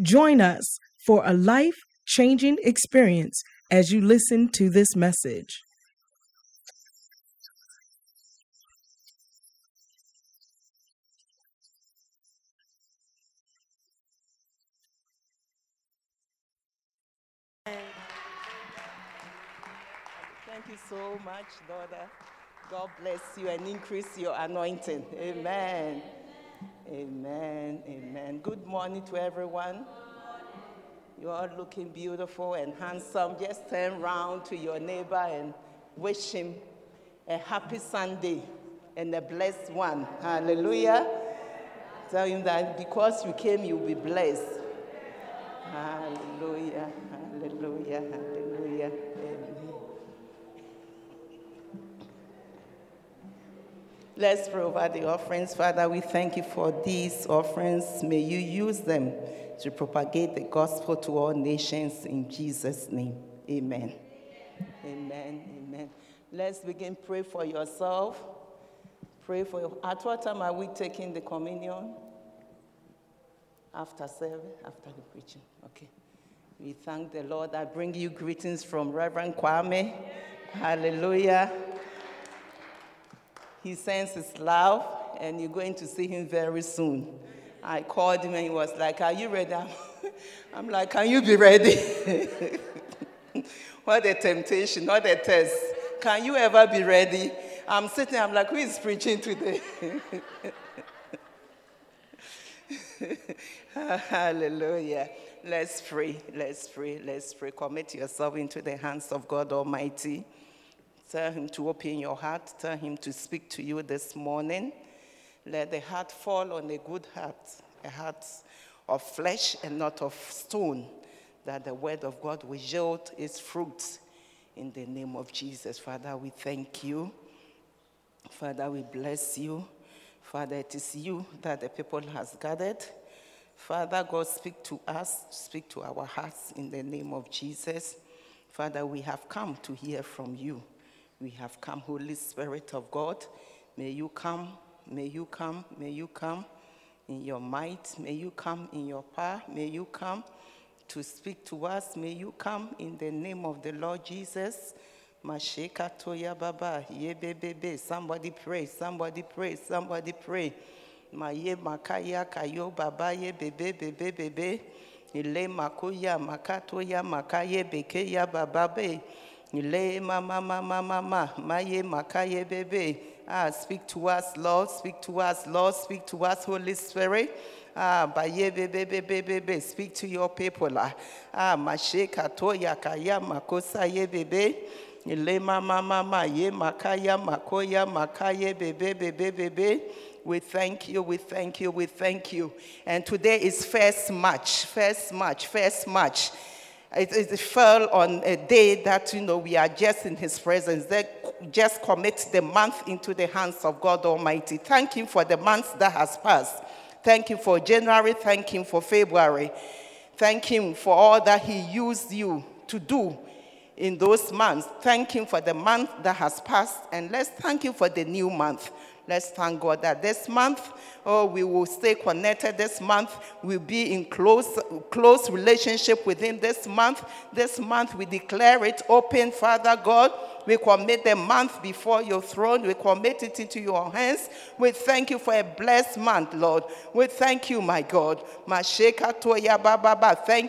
Join us for a life-changing experience as you listen to this message. Thank you so much, daughter. God bless you and increase your anointing. Amen. Amen. Amen. Good morning to everyone. You are looking beautiful and handsome. Just turn round to your neighbor and wish him a happy Sunday and a blessed one. Hallelujah. Tell him that because you came, you'll be blessed. Hallelujah. Hallelujah. Hallelujah. Let's over the offerings. Father, we thank you for these offerings. May you use them to propagate the gospel to all nations in Jesus' name. Amen. Amen. Amen. Let's begin pray for yourself. Pray for at what time are we taking the communion? After service, after the preaching. Okay. We thank the Lord. I bring you greetings from Reverend Kwame. Hallelujah. He sends his love, and you're going to see him very soon. I called him and he was like, Are you ready? I'm, like, Can you be ready? what a temptation, what a test. Can you ever be ready? I'm sitting, I'm like, Who is preaching today? Hallelujah. Let's pray, let's pray, let's pray. Commit yourself into the hands of God Almighty. Tell him to open your heart. Tell him to speak to you this morning. Let the heart fall on a good heart, a heart of flesh and not of stone, that the word of God will yield its fruit in the name of Jesus. Father, we thank you. Father, we bless you. Father, it is you that the people has gathered. Father, God, speak to us, speak to our hearts in the name of Jesus. Father, we have come to hear from you. We have come, Holy Spirit of God. May you come, may you come, may you come in your might. May you come in your power. May you come to speak to us. May you come in the name of the Lord Jesus. Masheka toya. Somebody pray. Somebody pray. Somebody pray. Maye makaya kayo baba ye bebe bebe bebe. Ile makuya makatoya makaye beke ya baba be. Ile mama mama mama maye makaye bebe. Ah, speak to us, Lord. Speak to us, Lord. Speak to us, Holy Spirit. Ah, baye bebe bebe bebe. Speak to your people. Ah, ah masheka toya kaya makosa ye bebe. Ile mama mama ye makaya makoya makaye bebe bebe bebe. We thank you, we thank you, we thank you. And today is first March, first March, first March. It, it fell on a day that, you know, we are just in his presence. That just commit the month into the hands of God Almighty. Thank him for the months that has passed. Thank him for January. Thank him for February. Thank him for all that he used you to do in those months. Thank him for the month that has passed. And let's thank him for the new month. Let's thank God that this month, oh, we will stay connected. This month, we'll be in close, close relationship with Him. This month, this month, we declare it open, Father God. We commit the month before your throne. We commit it into your hands. We thank you for a blessed month, Lord. We thank you, my God. Thank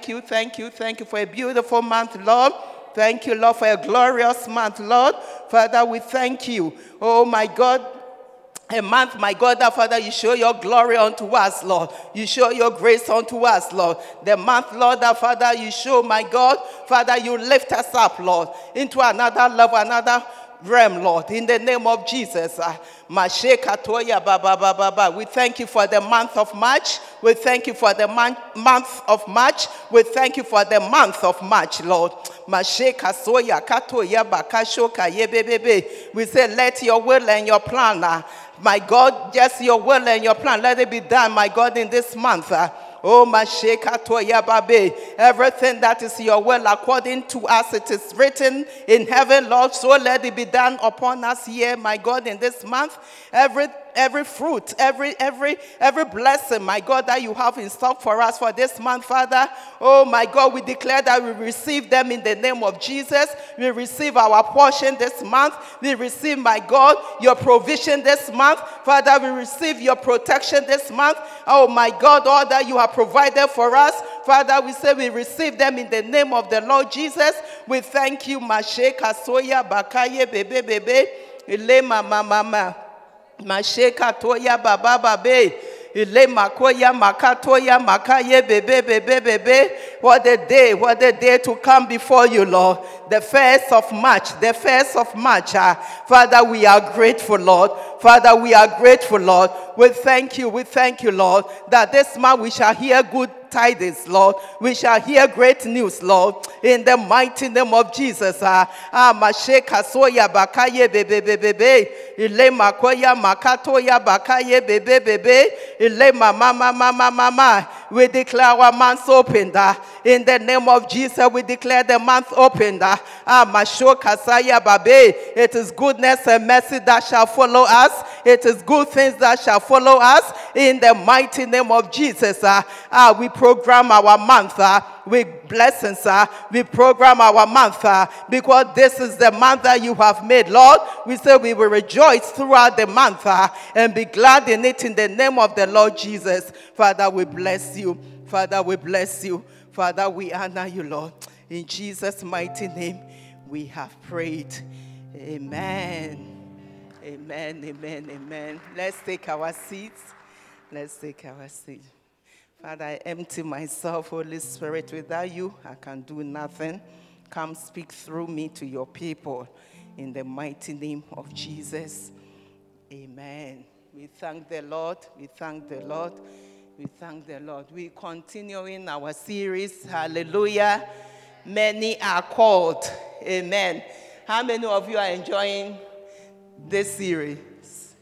you, thank you, thank you for a beautiful month, Lord. Thank you, Lord, for a glorious month, Lord. Father, we thank you. Oh, my God, a month, my God, our Father, you show your glory unto us, Lord. You show your grace unto us, Lord. The month, Lord, our Father, you show, my God, Father, you lift us up, Lord, into another level, another realm, Lord, in the name of Jesus. Baba. We thank you for the month of March. We thank you for the mon- month of March. We thank you for the month of March, Lord. We say, let your will and your plan, uh, my God, just your will and your plan, let it be done, my God, in this month. Oh, Masheka Toya Babe. Everything that is your will according to us, it is written in heaven, Lord. So let it be done upon us here, my God, in this month. Every every fruit, every every every blessing, my God, that you have in stock for us for this month, Father. Oh my God, we declare that we receive them in the name of Jesus. We receive our portion this month. We receive, my God, your provision this month. Father, we receive your protection this month. Oh my God, all that you have provided for us. Father, we say we receive them in the name of the Lord Jesus. We thank you, Mashe Kasoya Bakaye Bebe Bebe. Ile Mama Mama. Masheka toya baba babe. Ile makoya makatoya makaye bebe bebe bebe. What a day, what a day to come before you, Lord. The first of March, the first of March. ah. Father, we are grateful, Lord. Father, we are grateful, Lord. We thank you, we thank you, Lord, that this month we shall hear good tidings, Lord. We shall hear great news, Lord, in the mighty name of Jesus. Ah, ah. We declare our months opened. ah. In the name of Jesus, we declare the month opened. ah. Ah. It is goodness and mercy that shall follow us. It is good things that shall follow us. In the mighty name of Jesus. ah. We program our month with blessings. ah. We program our month ah, because this is the month that you have made, Lord. We say we will rejoice throughout the month ah, and be glad in it in the name of the Lord Jesus. Father, we bless you. Father, we bless you. Father, we honor you, Lord. In Jesus' mighty name, we have prayed. Amen. Amen, amen, amen. Let's take our seats. Let's take our seats. Father, I empty myself, Holy Spirit. Without you, I can do nothing. Come speak through me to your people. In the mighty name of Jesus. Amen. We thank the Lord. We thank the Lord. We thank the Lord. We continue in our series. Hallelujah. Many are called. Amen. How many of you are enjoying this series?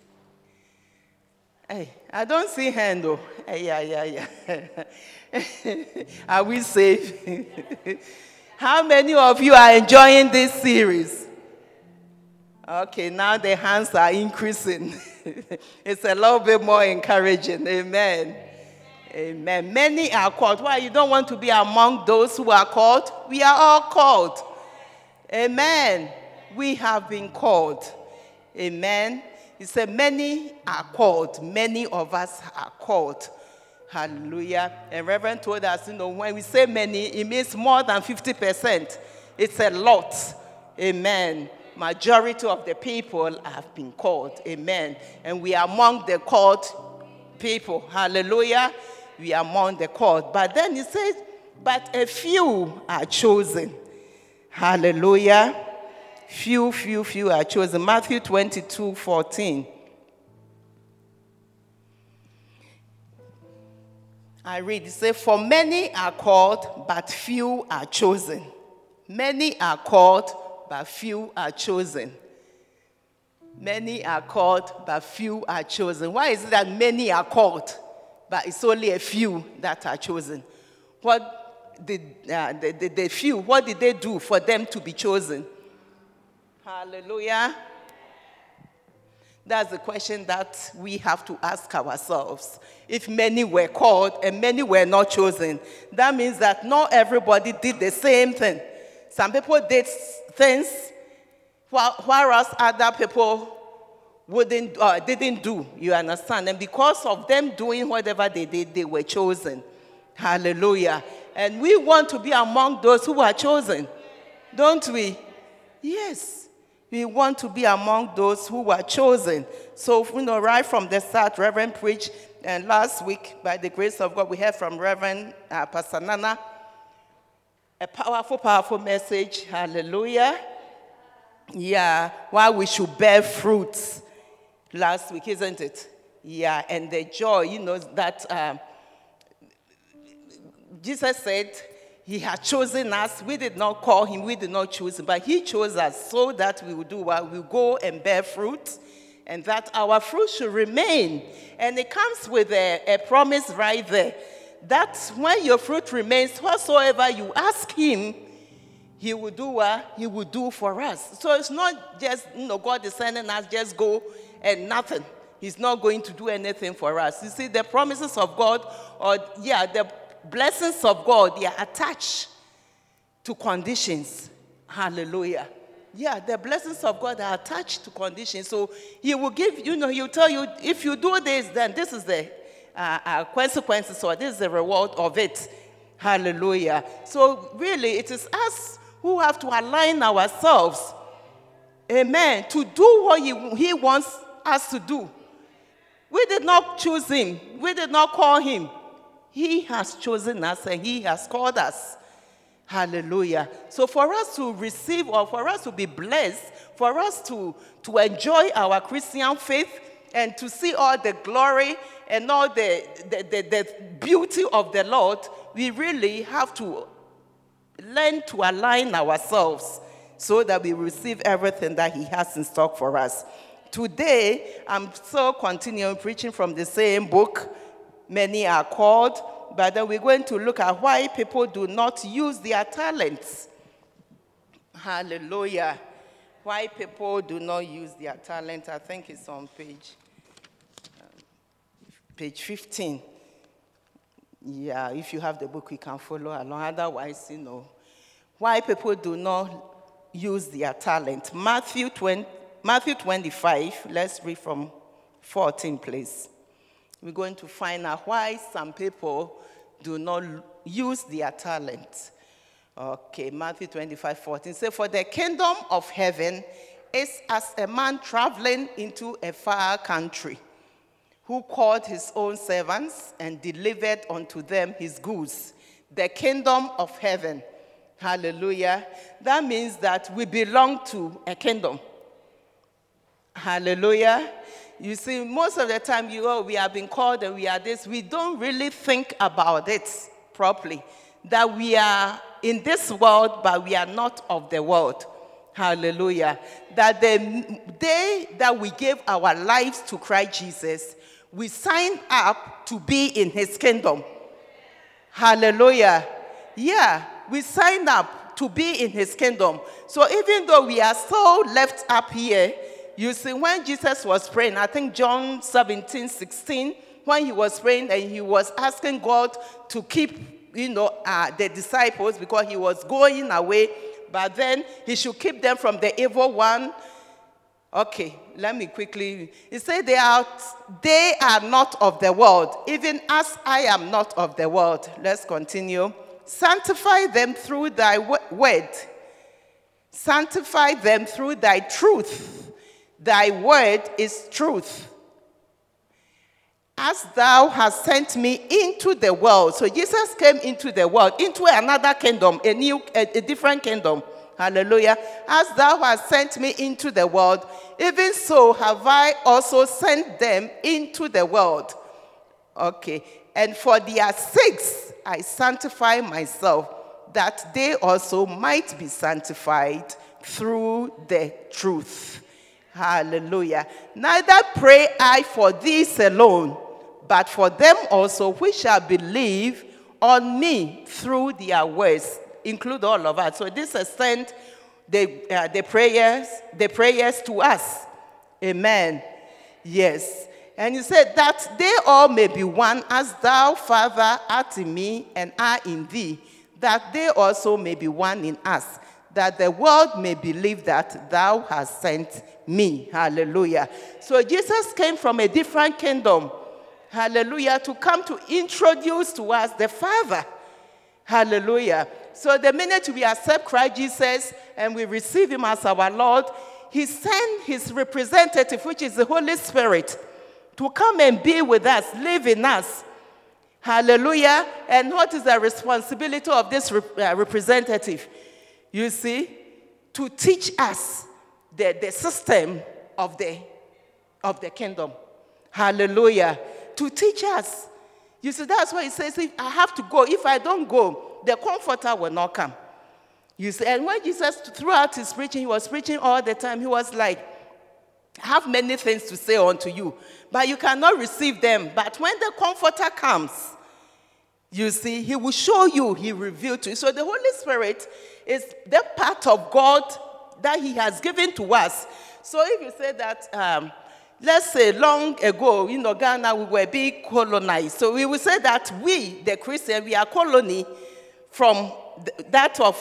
Hey, I don't see hand though. Hey, yeah, yeah, yeah. are we safe? How many of you are enjoying this series? Okay, now the hands are increasing. it's a little bit more encouraging. Amen. Amen. Many are called. Why? You don't want to be among those who are called? We are all called. Amen. We have been called. Amen. He said, Many are called. Many of us are called. Hallelujah. And Reverend told us, you know, when we say many, it means more than 50%. It's a lot. Amen. Majority of the people have been called. Amen. And we are among the called people. Hallelujah. We are among the called. But then he says, but a few are chosen. Hallelujah. Few, few, few are chosen. Matthew 22 14. I read, it says, For many are called, but few are chosen. Many are called, but few are chosen. Many are called, but few are chosen. Why is it that many are called, but it's only a few that are chosen? What did uh, the, the, the few, what did they do for them to be chosen? Hallelujah. That's the question that we have to ask ourselves. If many were called and many were not chosen, that means that not everybody did the same thing. Some people did things whereas other people wouldn't, uh, didn't do. You understand? And because of them doing whatever they did, they were chosen. Hallelujah. And we want to be among those who are chosen, don't we? Yes. We want to be among those who were chosen. So, you know, right from the start, Reverend preached, and last week, by the grace of God, we heard from Reverend uh, Pastor Nana a powerful, powerful message. Hallelujah. Yeah, why we should bear fruits last week, isn't it? Yeah, and the joy, you know, that um, Jesus said he had chosen us. We did not call him, we did not choose him, but he chose us so that we would do what? We go and bear fruit and that our fruit should remain. And it comes with a, a promise right there that when your fruit remains, whatsoever you ask him, he will do what he will do for us. So it's not just, you know, God is sending us, just go and nothing. He's not going to do anything for us. You see, the promises of God, or yeah, the blessings of God, they are attached to conditions. Hallelujah. Yeah, the blessings of God are attached to conditions. So He will give, you know, He'll tell you, if you do this, then this is the uh, uh, consequences, or this is the reward of it. Hallelujah. So really, it is us who have to align ourselves, amen, to do what He, he wants us to do. We did not choose Him, we did not call Him. He has chosen us and He has called us. Hallelujah. So, for us to receive or for us to be blessed, for us to, to enjoy our Christian faith and to see all the glory and all the, the, the, the beauty of the Lord, we really have to learn to align ourselves so that we receive everything that He has in stock for us. Today, I'm still continuing preaching from the same book, Many Are Called, but then we're going to look at why people do not use their talents. Hallelujah. Why people do not use their talent. I think it's on page, uh, page 15. Yeah, if you have the book, you can follow along. Otherwise, you know, why people do not use their talent. Matthew 20, Matthew 25, let's read from 14, please. We're going to find out why some people do not use their talent. Okay, Matthew 25, 14. Say, For the kingdom of heaven is as a man traveling into a far country who called his own servants and delivered unto them his goods. The kingdom of heaven. Hallelujah. That means that we belong to a kingdom. Hallelujah. You see, most of the time, you oh, we have been called and we are this. We don't really think about it properly. That we are in this world, but we are not of the world. Hallelujah. That the day that we gave our lives to Christ Jesus, we signed up to be in his kingdom. Hallelujah. Yeah, we signed up to be in his kingdom. So even though we are so left up here, you see, when Jesus was praying, I think John 17, 16, when he was praying and he was asking God to keep, you know, uh, the disciples because he was going away, but then he should keep them from the evil one. Okay, let me quickly. He said, they are, they are not of the world, even as I am not of the world. Let's continue. Sanctify them through thy word. Sanctify them through thy truth. Thy word is truth. As thou hast sent me into the world. So Jesus came into the world, into another kingdom, a new, a, a different kingdom. Hallelujah. As thou hast sent me into the world, even so have I also sent them into the world. Okay. And for their sakes I sanctify myself, that they also might be sanctified through the truth. Hallelujah. Neither pray I for these alone, but for them also which shall believe on me through their words. Include all of us. So this extend the, uh, the prayers, the prayers to us. Amen. Yes. And he said that they all may be one as thou, Father, art in me and I in thee, that they also may be one in us that the world may believe that thou hast sent me. Hallelujah. So Jesus came from a different kingdom. Hallelujah. To come to introduce to us the Father. Hallelujah. So the minute we accept Christ Jesus and we receive him as our Lord, he sent his representative, which is the Holy Spirit, to come and be with us, live in us. Hallelujah. And what is the responsibility of this rep- uh, representative? You see, to teach us the, the system of the, of the kingdom. Hallelujah. To teach us. You see, that's why he says, if I have to go. If I don't go, the comforter will not come. You see, and when Jesus, throughout his preaching, he was preaching all the time, he was like, I have many things to say unto you, but you cannot receive them. But when the comforter comes, you see, he will show you, he revealed to you. So the Holy Spirit is the part of God that he has given to us. So if you say that, um, let's say long ago, in Ghana, we were being colonized. So we will say that we, the Christian, we are colony from that of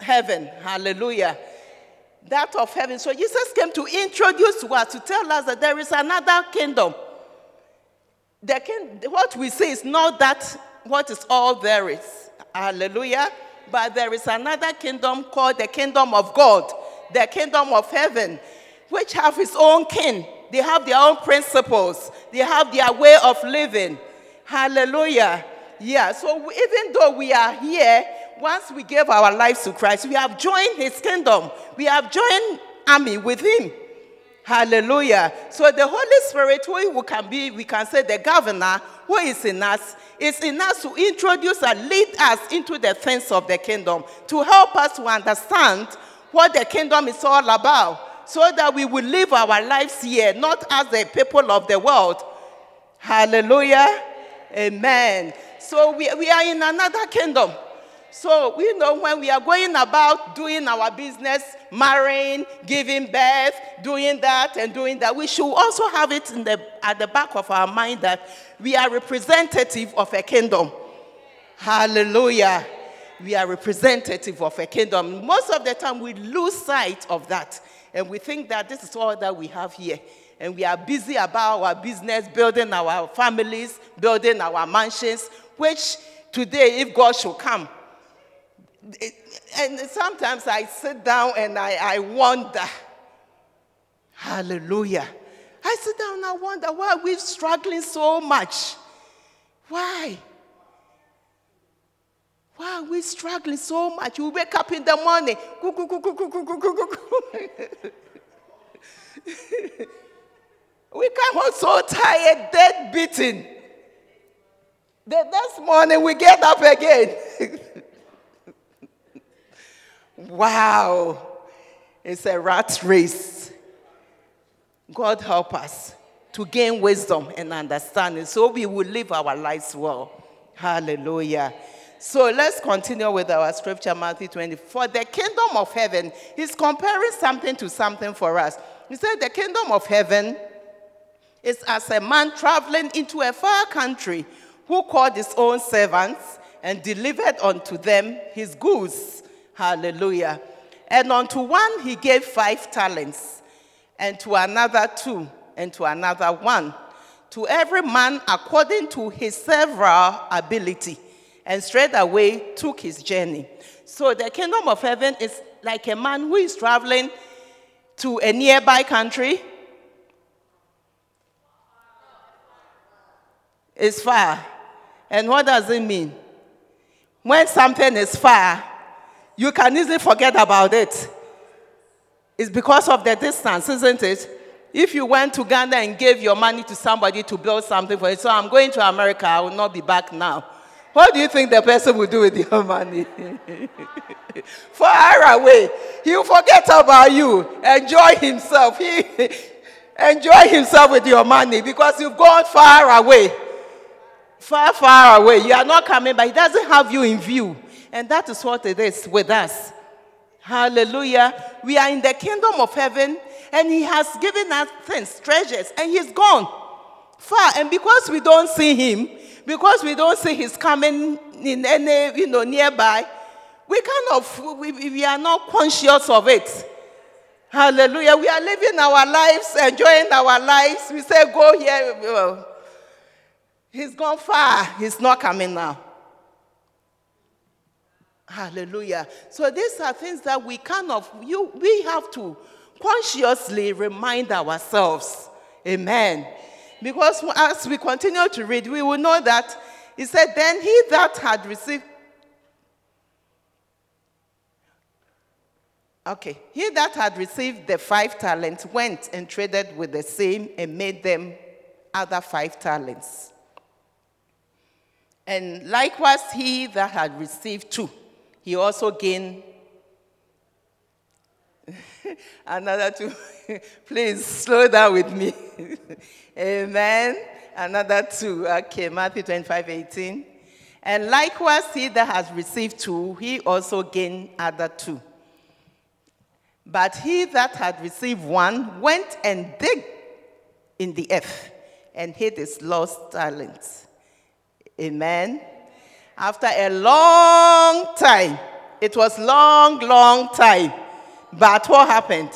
heaven. Hallelujah. That of heaven. So Jesus came to introduce to us, to tell us that there is another kingdom. The king, what we say is not that what is all there is. Hallelujah. But there is another kingdom called the kingdom of God, the kingdom of heaven, which have its own king. They have their own principles. They have their way of living. Hallelujah. Yeah, so even though we are here, once we gave our lives to Christ, we have joined his kingdom. We have joined army with him. Hallelujah. So the Holy Spirit, who can be, we can say the governor, who is in us, is in us to introduce and lead us into the things of the kingdom, to help us to understand what the kingdom is all about, so that we will live our lives here, not as the people of the world. Hallelujah. Amen. So we, we are in another kingdom. So, we know, when we are going about doing our business, marrying, giving birth, doing that and doing that, we should also have it the, at the back of our mind that we are representative of a kingdom. Hallelujah. We are representative of a kingdom. Most of the time, we lose sight of that. And we think that this is all that we have here. And we are busy about our business, building our families, building our mansions, which today, if God should come, and sometimes I sit down and I, I wonder, hallelujah. I sit down and I wonder, why are we struggling so much? Why? Why are we struggling so much? We wake up in the morning. we come home so tired, dead beaten. The next morning we get up again. Wow. It's a rat race. God help us to gain wisdom and understanding so we will live our lives well. Hallelujah. So let's continue with our scripture, Matthew 20. For the kingdom of heaven, he's comparing something to something for us. He said, The kingdom of heaven is as a man traveling into a far country who called his own servants and delivered unto them his goods. Hallelujah. And unto one he gave five talents, and to another two, and to another one. To every man according to his several ability, and straightway took his journey. So the kingdom of heaven is like a man who is traveling to a nearby country. It's far. And what does it mean? When something is far, you can easily forget about it. It's because of the distance, isn't it? If you went to Ghana and gave your money to somebody to build something for you, so I'm going to America, I will not be back now. What do you think the person will do with your money? Far away. He'll forget about you, enjoy himself. He enjoy himself with your money because you've gone far away. Far, far away. You are not coming, but he doesn't have you in view. And that is what it is with us. Hallelujah. We are in the kingdom of heaven, and He has given us things, treasures, and He's gone far. And because we don't see Him, because we don't see His coming in any, you know, nearby, we kind of, we, we are not conscious of it. Hallelujah. We are living our lives, enjoying our lives. We say, go here. He's gone far. He's not coming now. Hallelujah. So these are things that we kind of you we have to consciously remind ourselves. Amen. Because as we continue to read, we will know that he said, Then he that had received Okay. He that had received the five talents went and traded with the same and made them other five talents. And likewise, he that had received two, he also gained another two. Please slow down with me. Amen. Another two. Okay, Matthew 25, 18. And likewise, he that has received two, he also gained other two. But he that had received one went and digged in the earth and hid his lost talent. Amen. After a long time, it was long, long time. But what happened?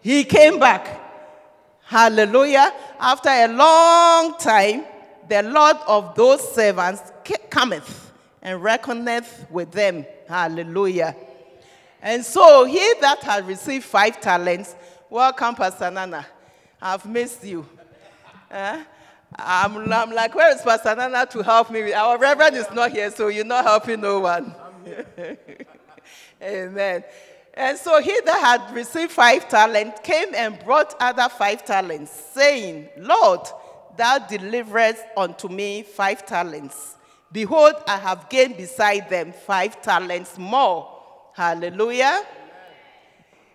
He came back. Hallelujah. After a long time, the Lord of those servants cometh and reckoneth with them. Hallelujah. And so he that had received five talents, welcome, Pastor Nana. I've missed you. Uh, I'm, I'm, like, where is Pastor Nana to help me? Our reverend is not here, so you're not helping no one. Amen. And so he that had received five talents came and brought other five talents, saying, Lord, thou deliverest unto me five talents. Behold, I have gained beside them five talents more. Hallelujah.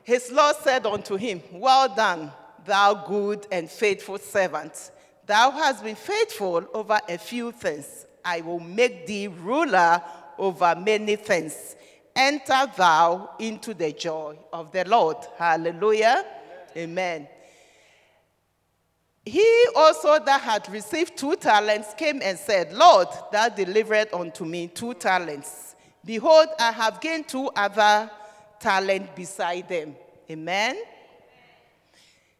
His Lord said unto him, Well done, thou good and faithful servant. Thou hast been faithful over a few things. I will make thee ruler over many things. Enter thou into the joy of the Lord. Hallelujah. Amen. Amen. He also that had received two talents came and said, Lord, thou delivered unto me two talents. Behold, I have gained two other talents beside them. Amen.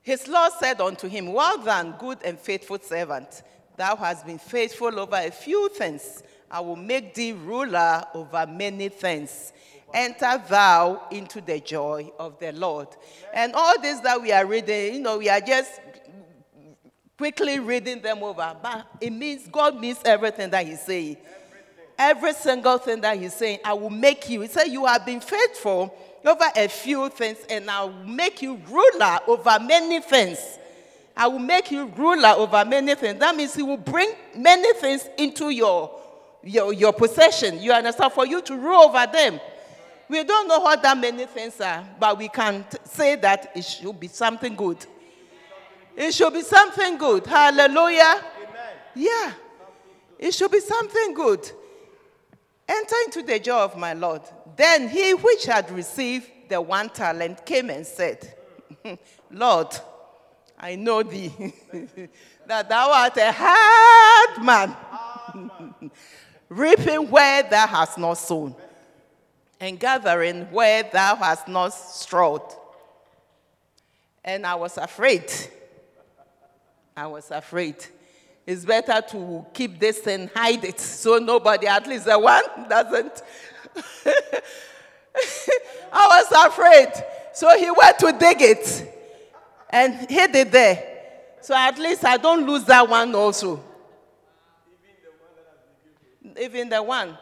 His Lord said unto him, Well done, good and faithful servant. Thou hast been faithful over a few things. I will make thee ruler over many things. Enter thou into the joy of the Lord. And all this that we are reading, you know, we are just quickly reading them over. But it means God means everything that He's saying. Every single thing that he's saying, I will make you. He said, You have been faithful over a few things, and I will make you ruler over many things. I will make you ruler over many things. That means he will bring many things into your, your, your possession. You understand? For you to rule over them. We don't know what that many things are, but we can t- say that it should be something good. It should be something good. Hallelujah. Amen. Yeah. It should be something good. Enter into the joy of my Lord. Then he which had received the one talent came and said, Lord, I know thee, that thou art a hard man, reaping where thou hast not sown, and gathering where thou hast not strawed. And I was afraid. I was afraid it's better to keep this and hide it so nobody, at least the one, doesn't. I was afraid. So he went to dig it and hid it there. So at least I don't lose that one also. Even the one.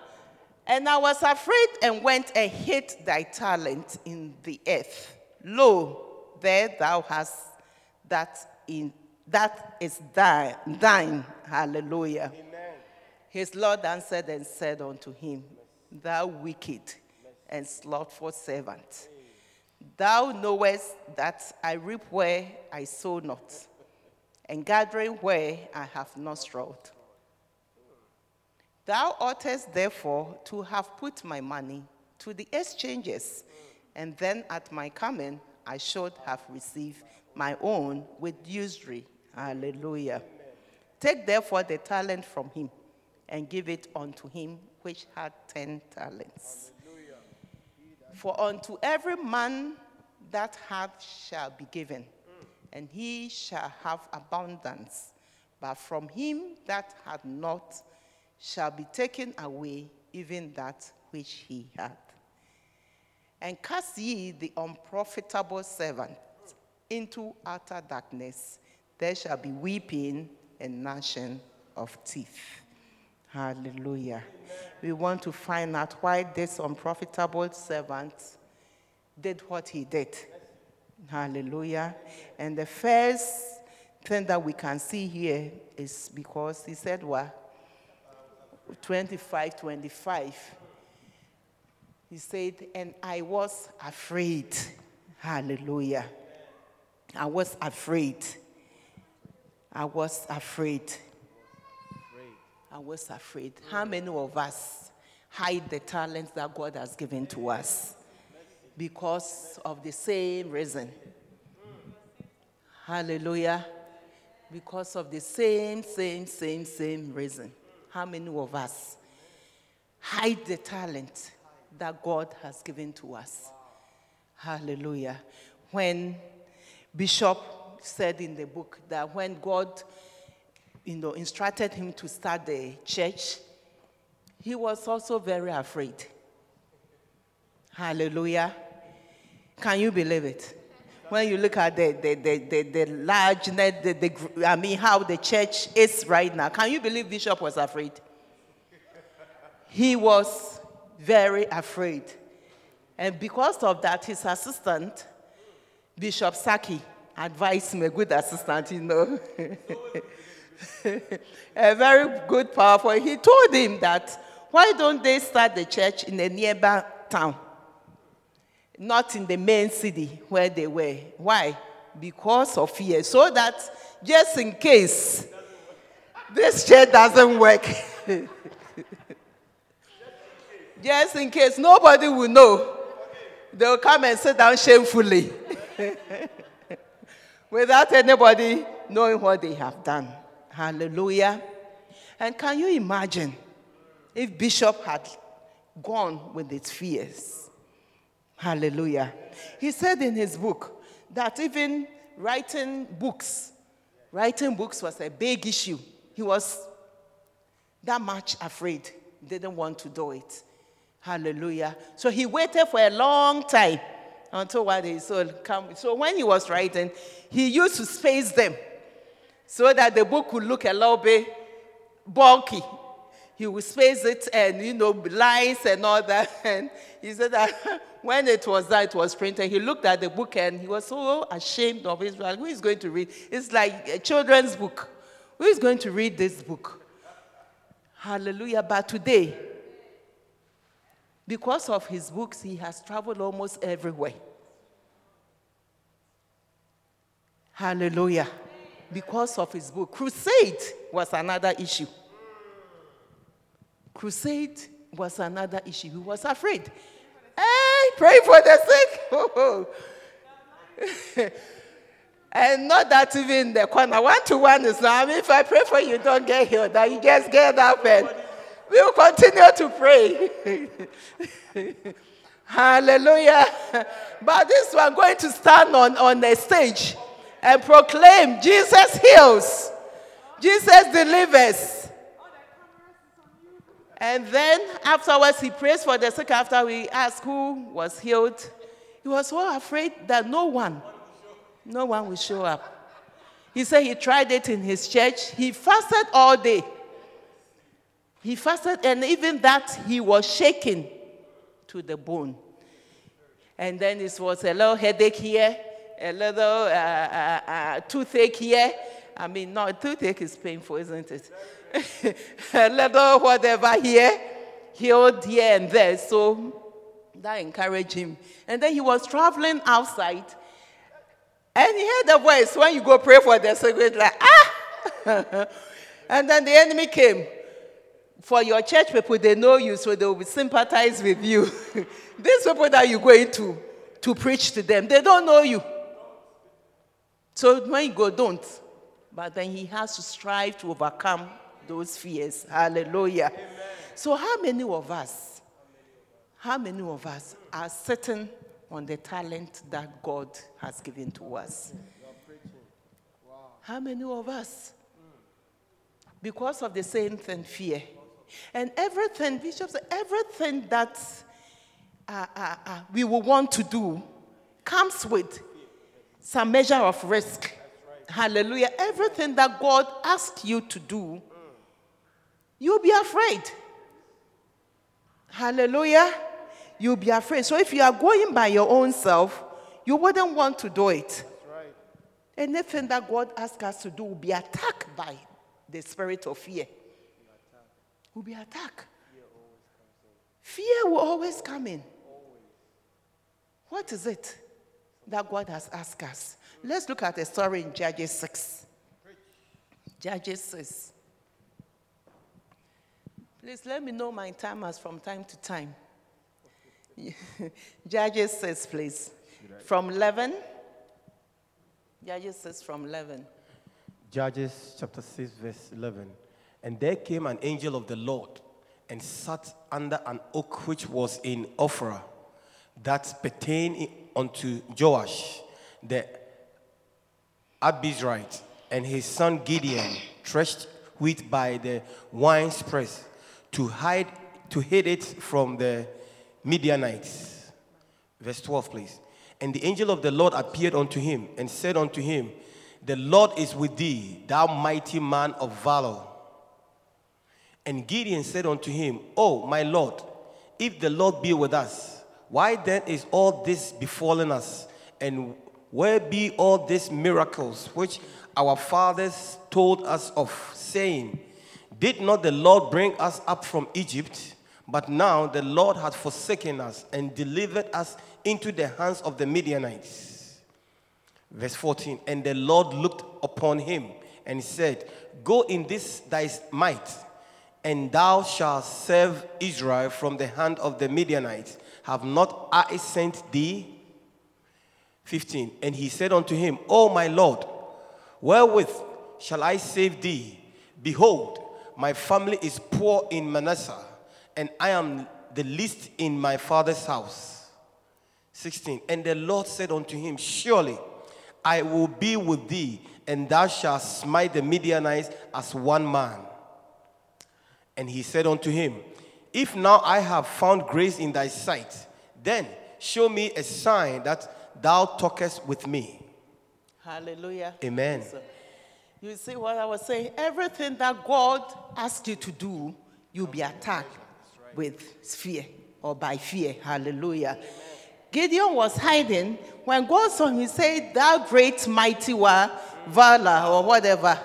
And I was afraid and went and hid thy talent in the earth. Lo, there thou hast that in that is thine. thine. Hallelujah. Amen. His Lord answered and said unto him, Thou wicked and slothful servant, thou knowest that I reap where I sow not, and gathering where I have not strawed. Thou oughtest therefore to have put my money to the exchanges, and then at my coming I should have received my own with usury. Hallelujah. Take therefore the talent from him and give it unto him which had ten talents. For unto every man that hath shall be given, and he shall have abundance. But from him that hath not shall be taken away even that which he had. And cast ye the unprofitable servant into utter darkness there shall be weeping and gnashing of teeth. Hallelujah. We want to find out why this unprofitable servant did what he did. Hallelujah. And the first thing that we can see here is because he said what? 25, 25. He said, and I was afraid. Hallelujah. I was afraid. I was afraid. I was afraid. How many of us hide the talents that God has given to us? Because of the same reason. Hallelujah. Because of the same, same, same, same reason. How many of us hide the talent that God has given to us? Hallelujah. When Bishop said in the book that when God you know, instructed him to start the church, he was also very afraid. Hallelujah. Can you believe it? When you look at the, the, the, the, the largeness, the, the, I mean, how the church is right now, can you believe Bishop was afraid? He was very afraid. And because of that, his assistant, Bishop Saki, advised him, a good assistant, you know. a very good, powerful. He told him that why don't they start the church in a nearby town, not in the main city where they were? Why? Because of fear. So that just in case this church doesn't work, just in case nobody will know, they'll come and sit down shamefully without anybody knowing what they have done. Hallelujah. And can you imagine if Bishop had gone with his fears? Hallelujah. He said in his book that even writing books, writing books was a big issue. He was that much afraid, didn't want to do it. Hallelujah. So he waited for a long time until one day so come. So when he was writing, he used to space them so that the book would look a little bit bulky. He would space it and, you know, lines and all that. And he said that when it was that it was printed, he looked at the book and he was so ashamed of. Like, who is going to read? It's like a children's book. Who is going to read this book? Hallelujah. But today, because of his books, he has traveled almost everywhere. Hallelujah because of his book. Crusade was another issue. Crusade was another issue. He was afraid. Hey, pray for the sick. and not that even the corner. One to one is now. I mean, if I pray for you, don't get healed. That you just get up and we'll continue to pray. Hallelujah. But this one going to stand on, on the stage and proclaim Jesus heals, Jesus delivers. And then afterwards, he prays for the sick. After we asked who was healed, he was so afraid that no one, no one will show up. He said he tried it in his church. He fasted all day. He fasted, and even that, he was shaking to the bone. And then it was a little headache here, a little uh, uh, uh, toothache here. I mean, no, toothache is painful, isn't it? a little whatever here, healed here and there. So that encouraged him. And then he was traveling outside, and he heard the voice when you go pray for the secret, like, ah! and then the enemy came. For your church people, they know you, so they will sympathize with you. These people that you're going to, to preach to them, they don't know you. So when you go, don't. But then he has to strive to overcome those fears. Hallelujah. Amen. So, how many of us, how many of us are sitting on the talent that God has given to us? Wow. How many of us? Because of the same thing, fear. And everything, bishops, everything that uh, uh, uh, we will want to do comes with some measure of risk. Right. Hallelujah. Everything that God asks you to do, you'll be afraid. Hallelujah. you'll be afraid. So if you are going by your own self, you wouldn't want to do it. Right. Anything that God asks us to do will be attacked by the spirit of fear. Will be attacked. Fear will always come in. What is it that God has asked us? Let's look at a story in Judges 6. Judges 6. Please let me know my timers from time to time. Judges 6, please. From 11. Judges 6 from 11. Judges chapter 6, verse 11. And there came an angel of the Lord and sat under an oak which was in Ophrah, that pertained unto Joash the Abiezrite, and his son Gideon threshed wheat by the winepress to hide to hid it from the Midianites. Verse 12, please. And the angel of the Lord appeared unto him and said unto him, The Lord is with thee, thou mighty man of valor. And Gideon said unto him, Oh, my Lord, if the Lord be with us, why then is all this befallen us? And where be all these miracles which our fathers told us of, saying, Did not the Lord bring us up from Egypt? But now the Lord hath forsaken us and delivered us into the hands of the Midianites. Verse 14 And the Lord looked upon him and said, Go in this thy might, and thou shalt serve Israel from the hand of the Midianites. Have not I sent thee? 15 And he said unto him, O my Lord, wherewith shall I save thee? Behold, my family is poor in Manasseh, and I am the least in my father's house. 16. And the Lord said unto him, Surely I will be with thee, and thou shalt smite the Midianites as one man. And he said unto him, If now I have found grace in thy sight, then show me a sign that thou talkest with me. Hallelujah. Amen. So, you see what I was saying? Everything that God asked you to do, you'll be attacked with fear or by fear. Hallelujah. Gideon was hiding. When God saw him, he said, Thou great mighty war, valor, or whatever.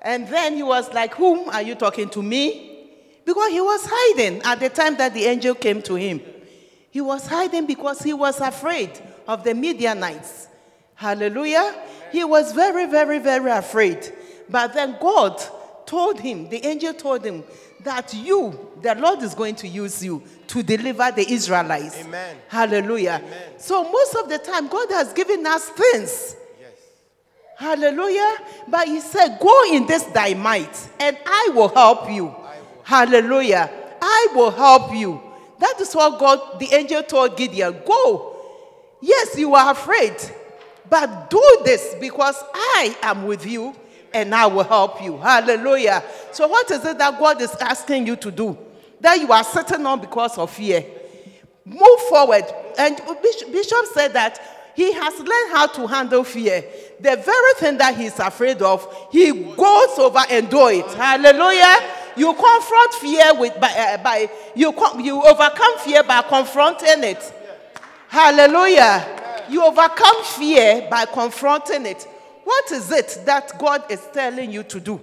And then he was like, Whom are you talking to me? Because he was hiding at the time that the angel came to him. He was hiding because he was afraid of the Midianites. Hallelujah. He was very, very, very afraid. But then God told him, the angel told him, that you, the Lord is going to use you to deliver the Israelites. Amen. Hallelujah. Amen. So most of the time, God has given us things. Yes. Hallelujah. But he said, Go in this thy might, and I will help you. Hallelujah. I will help you. That is what God, the angel told Gideon Go. Yes, you are afraid, but do this because I am with you and I will help you. Hallelujah. So, what is it that God is asking you to do? That you are sitting on because of fear. Move forward. And Bishop said that he has learned how to handle fear. The very thing that he's afraid of, he goes over and do it. Hallelujah. You confront fear with by, uh, by you you overcome fear by confronting it. Hallelujah. You overcome fear by confronting it. What is it that God is telling you to do?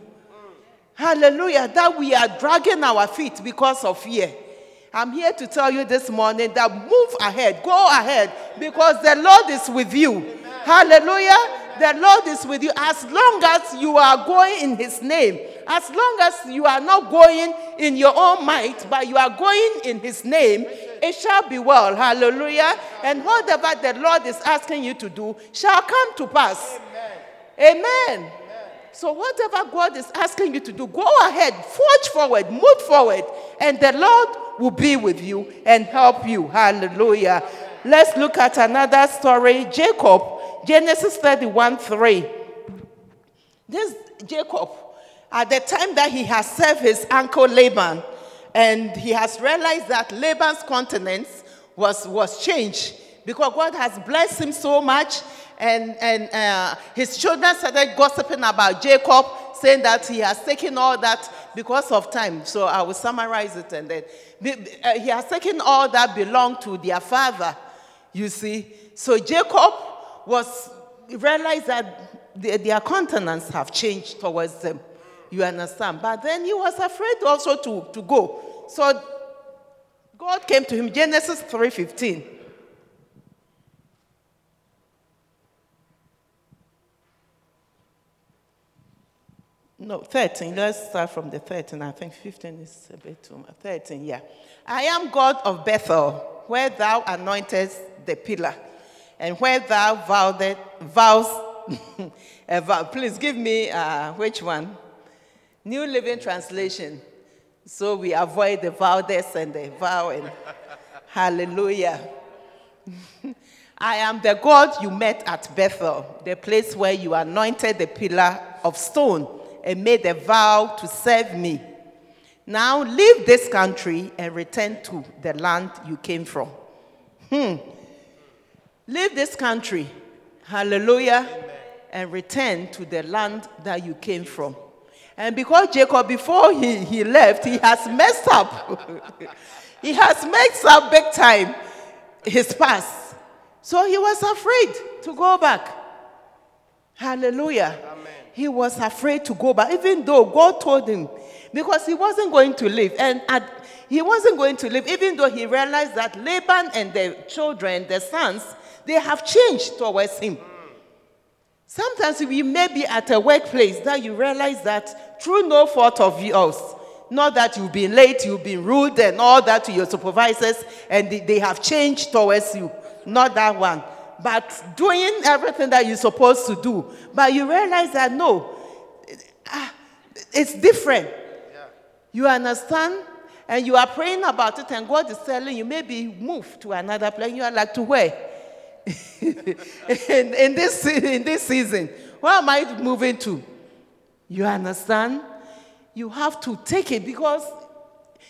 Hallelujah. That we are dragging our feet because of fear. I'm here to tell you this morning that move ahead, go ahead, because the Lord is with you. Hallelujah. The Lord is with you as long as you are going in His name. As long as you are not going in your own might, but you are going in His name, it shall be well. Hallelujah. And whatever the Lord is asking you to do shall come to pass. Amen. So, whatever God is asking you to do, go ahead, forge forward, move forward, and the Lord will be with you and help you. Hallelujah. Let's look at another story Jacob, Genesis 31 3. This Jacob, at the time that he has served his uncle Laban, and he has realized that Laban's countenance was, was changed because God has blessed him so much, and, and uh, his children started gossiping about Jacob, saying that he has taken all that because of time. So I will summarize it and then uh, he has taken all that belonged to their father. You see, so Jacob was realized that their countenance have changed towards them. You understand? But then he was afraid also to, to go. So God came to him, Genesis 3:15. No, 13. Let's start from the 13. I think 15 is a bit too much. 13, yeah. I am God of Bethel, where thou anointest the pillar, and where thou vowed, vows. please give me uh, which one? New Living Translation. So we avoid the vowels and the vowing. Hallelujah. I am the God you met at Bethel, the place where you anointed the pillar of stone and made a vow to serve me. Now leave this country and return to the land you came from. Hmm. Leave this country, hallelujah, Amen. and return to the land that you came from. And because Jacob, before he, he left, he has messed up. he has messed up big time his past. So he was afraid to go back. Hallelujah. Amen he was afraid to go back, even though God told him, because he wasn't going to leave. And at, he wasn't going to leave, even though he realized that Laban and the children, the sons, they have changed towards him. Sometimes we may be at a workplace that you realize that through no fault of yours, not that you've been late, you've been rude, and all that to your supervisors, and they have changed towards you. Not that one but doing everything that you're supposed to do. But you realize that no, ah, it's different. Yeah. You understand? And you are praying about it, and God is telling you, maybe move to another place. You are like, to where? in, in, this, in this season, where am I moving to? You understand? You have to take it because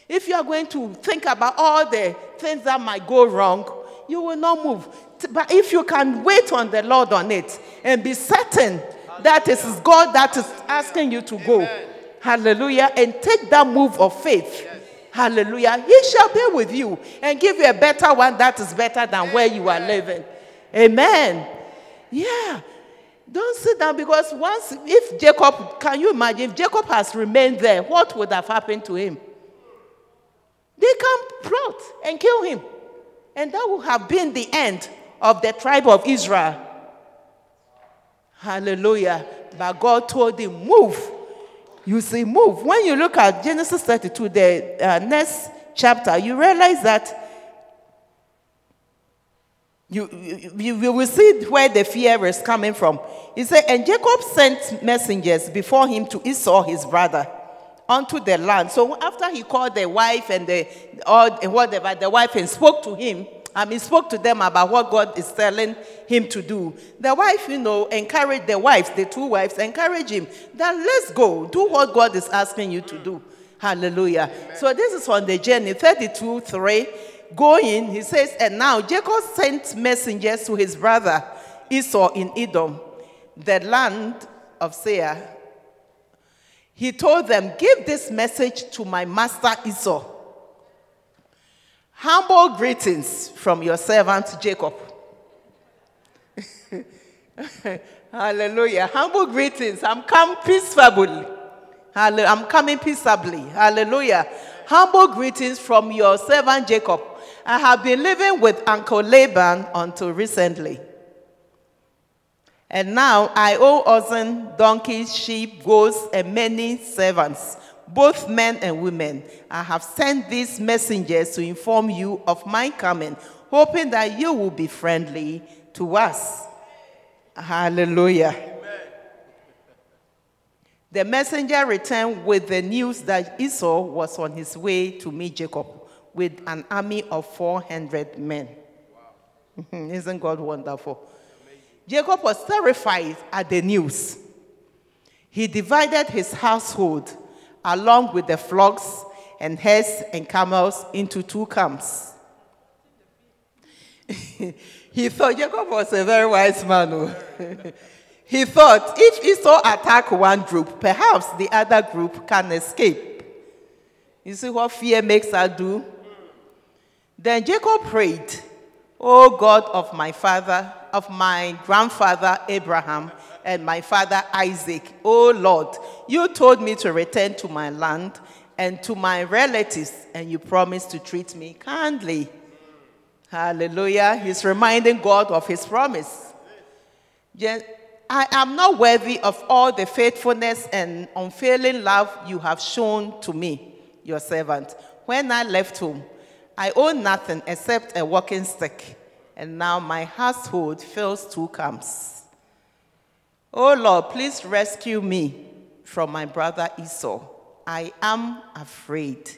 if you are going to think about all the things that might go wrong, you will not move. But if you can wait on the Lord on it and be certain that it is God that is asking you to go, hallelujah, and take that move of faith, hallelujah, He shall be with you and give you a better one that is better than where you are living. Amen. Yeah. Don't sit down because once, if Jacob, can you imagine, if Jacob has remained there, what would have happened to him? They can plot and kill him. And that would have been the end of the tribe of Israel. Hallelujah. But God told him, move. You see, move. When you look at Genesis 32, the uh, next chapter, you realize that you, you, you will see where the fear is coming from. He said, And Jacob sent messengers before him to Esau, his brother, unto the land. So after he called the wife and the or whatever, the wife and spoke to him, um, he spoke to them about what God is telling him to do. The wife, you know, encouraged the wives, the two wives, encourage him that let's go, do what God is asking you to do. Hallelujah. Amen. So this is on the journey 32 3. Going, he says, and now Jacob sent messengers to his brother Esau in Edom, the land of Seir. He told them, Give this message to my master Esau Humble greetings from your servant Jacob. Hallelujah. Humble greetings. I'm come peaceably. I'm coming peaceably. Hallelujah. Humble greetings from your servant Jacob. I have been living with Uncle Laban until recently. And now I owe oxen, donkeys, sheep, goats, and many servants both men and women, I have sent these messengers to inform you of my coming, hoping that you will be friendly to us. Hallelujah. The messenger returned with the news that Esau was on his way to meet Jacob with an army of 400 men. Wow. Isn't God wonderful? Jacob was terrified at the news. He divided his household along with the flocks and herds and camels into two camps. he thought Jacob was a very wise man. Oh. He thought if Esau attack one group, perhaps the other group can escape. You see what fear makes us do? Then Jacob prayed, O God of my father, of my grandfather Abraham, and my father Isaac, O Lord, you told me to return to my land and to my relatives, and you promised to treat me kindly. Hallelujah. He's reminding God of his promise. I am not worthy of all the faithfulness and unfailing love you have shown to me, your servant. When I left home, I owned nothing except a walking stick, and now my household fills two camps. Oh Lord, please rescue me from my brother Esau. I am afraid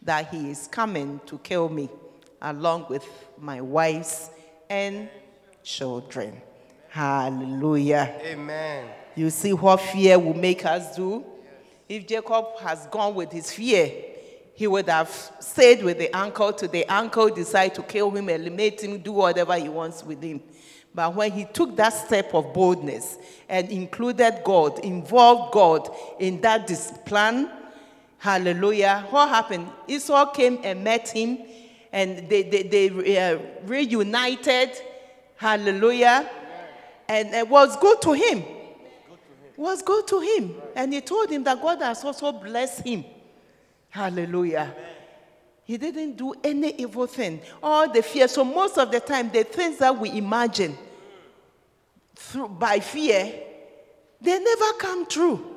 that he is coming to kill me, along with my wives and children. Hallelujah. Amen. You see what fear will make us do? If Jacob has gone with his fear, he would have stayed with the uncle till the uncle decide to kill him, eliminate him, do whatever he wants with him. But when he took that step of boldness and included God, involved God in that plan, hallelujah, what happened? Esau came and met him and they, they, they uh, reunited, hallelujah, and it was good to him. Was good to him. And he told him that God has also blessed him. Hallelujah. He didn't do any evil thing. All the fear. So most of the time, the things that we imagine through by fear, they never come true.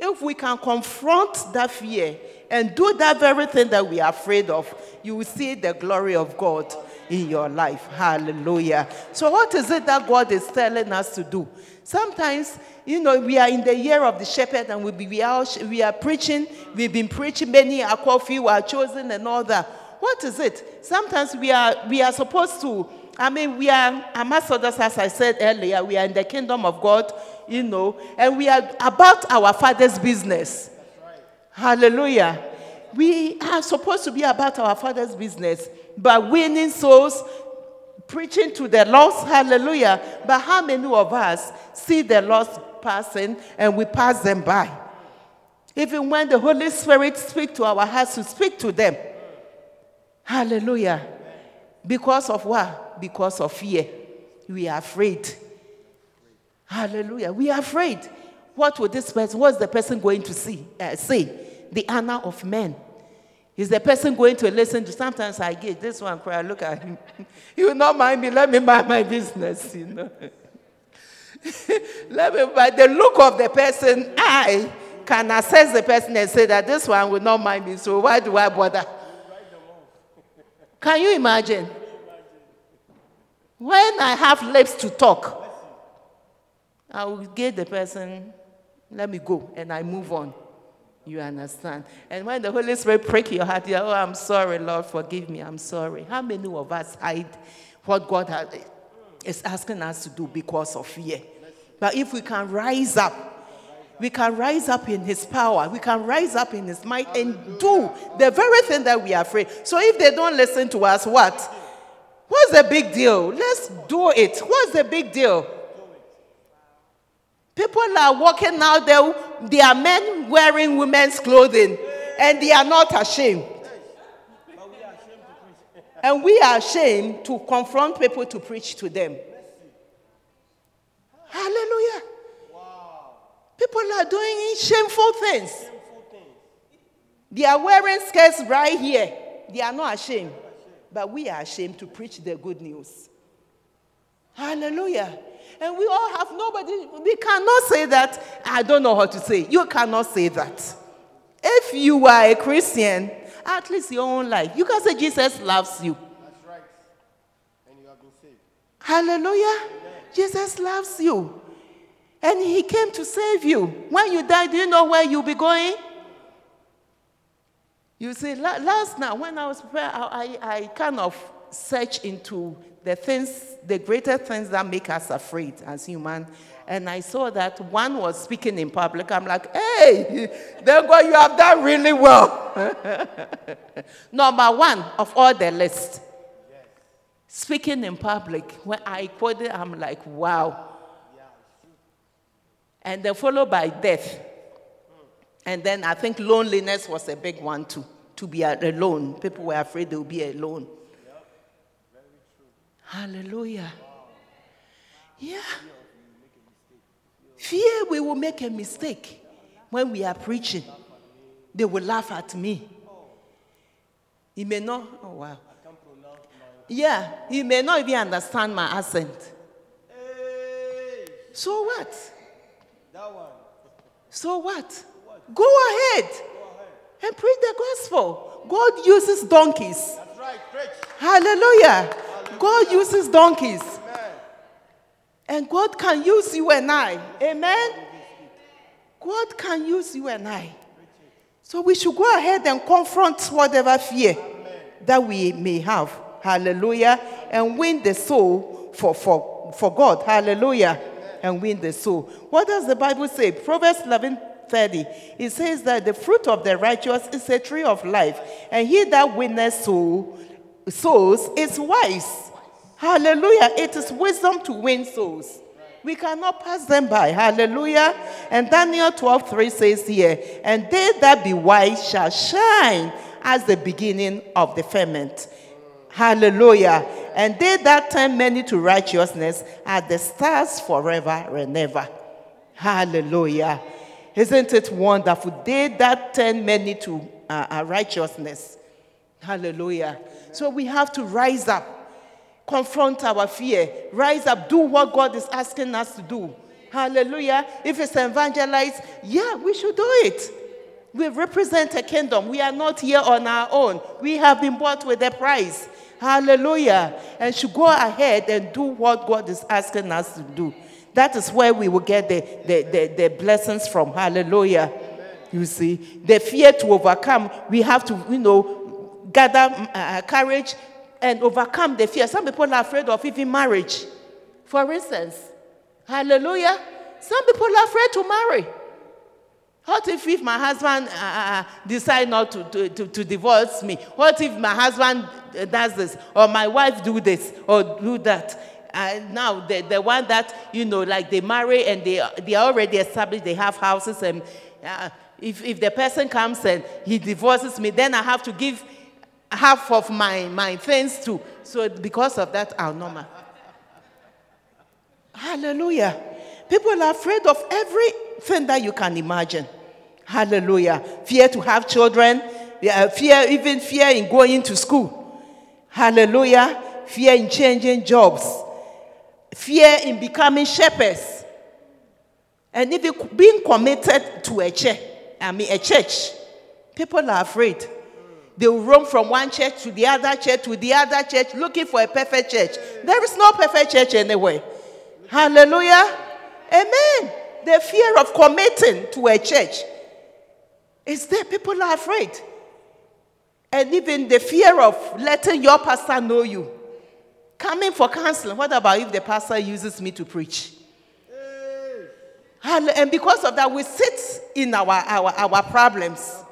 If we can confront that fear and do that very thing that we are afraid of, you will see the glory of God in your life. Hallelujah. So, what is it that God is telling us to do? Sometimes, you know, we are in the year of the shepherd and we, we, are, we are preaching. We've been preaching, many are called, few are chosen, and all that. What is it? Sometimes we are, we are supposed to, I mean, we are ambassadors, as I said earlier, we are in the kingdom of God, you know, and we are about our Father's business. Right. Hallelujah. We are supposed to be about our Father's business by winning souls, preaching to the lost. Hallelujah. But how many of us see the lost person and we pass them by? Even when the Holy Spirit speaks to our hearts, to speak to them. Hallelujah. Because of what? Because of fear. We are afraid. Hallelujah. We are afraid. What will this person, what's the person going to see, uh, say? The honor of men. Is the person going to listen to? Sometimes I get this one cry, look at him. you will not mind me, let me mind my business, you know. let me, by the look of the person, I can assess the person and say that this one will not mind me, so why do I bother? Can you imagine? When I have lips to talk, I will give the person, let me go, and I move on. You understand? And when the Holy Spirit prick your heart, you're, oh, I'm sorry, Lord, forgive me, I'm sorry. How many of us hide what God has, is asking us to do because of fear? But if we can rise up, we can rise up in His power, we can rise up in His might and do the very thing that we are afraid. So if they don't listen to us, what? What's the big deal? Let's do it. What's the big deal? People are walking out there, they are men wearing women's clothing, and they are not ashamed. And we are ashamed to confront people to preach to them. Hallelujah. People are doing shameful things. They are wearing skirts right here. They are not ashamed. But we are ashamed to preach the good news. Hallelujah. And we all have nobody. We cannot say that. I don't know how to say. You cannot say that. If you are a Christian, at least your own life, you can say Jesus loves you. That's right. And you have been saved. Hallelujah. Amen. Jesus loves you. And he came to save you. When you die, do you know where you'll be going? You see, last night when I was prepared, I, I, I kind of searched into the things, the greater things that make us afraid as human. And I saw that one was speaking in public. I'm like, hey, then God, you have done really well. Number one of all the list. Speaking in public. When I quoted, I'm like, wow. and then followed by death. And then I think loneliness was a big one too. To be alone. People were afraid they would be alone. Hallelujah. Yeah. Fear we will make a mistake when we are preaching. They will laugh at me. He may not, oh wow. Yeah, he may not even understand my accent. So what? So what? Go ahead and preach the gospel. God uses donkeys. That's right. Hallelujah. God uses donkeys. Amen. And God can use you and I. Amen. God can use you and I. So we should go ahead and confront whatever fear that we may have. Hallelujah. And win the soul for, for, for God. Hallelujah. And win the soul. What does the Bible say? Proverbs 11 30. It says that the fruit of the righteous is a tree of life, and he that winneth soul, souls is wise. Hallelujah. It is wisdom to win souls. We cannot pass them by. Hallelujah. And Daniel 12 3 says here, And they that be wise shall shine as the beginning of the ferment. Hallelujah. And they that turn many to righteousness are the stars forever and ever. Hallelujah. Isn't it wonderful? They that turn many to uh, uh, righteousness. Hallelujah. So we have to rise up, confront our fear, rise up, do what God is asking us to do. Hallelujah. If it's evangelize, yeah, we should do it. We represent a kingdom. We are not here on our own. We have been bought with a price. Hallelujah. And should go ahead and do what God is asking us to do. That is where we will get the, the, the, the blessings from. Hallelujah. You see, the fear to overcome, we have to, you know, gather uh, uh, courage and overcome the fear. Some people are afraid of even marriage. For instance, hallelujah. Some people are afraid to marry. What if, if my husband uh, uh, uh decide not to, to, to, to, divorce me? What if my husband does this, or my wife do this, or do that? Uh, now the, the one that you know like they marry and they, they are already established they have houses and uh, if, if the person comes and he divorces me then i have to give half of my, my things to so because of that i'll not hallelujah. People are afraid of everything that you can imagine. Hallelujah. Fear to have children. Fear even fear in going to school. Hallelujah. Fear in changing jobs fear in becoming shepherds, and even being committed to a church. I mean, a church. People are afraid. They will roam from one church to the other church to the other church looking for a perfect church. There is no perfect church anywhere. Hallelujah. Amen. The fear of committing to a church is there. People are afraid. And even the fear of letting your pastor know you. Coming for counseling. What about if the pastor uses me to preach? And because of that, we sit in our, our, our problems.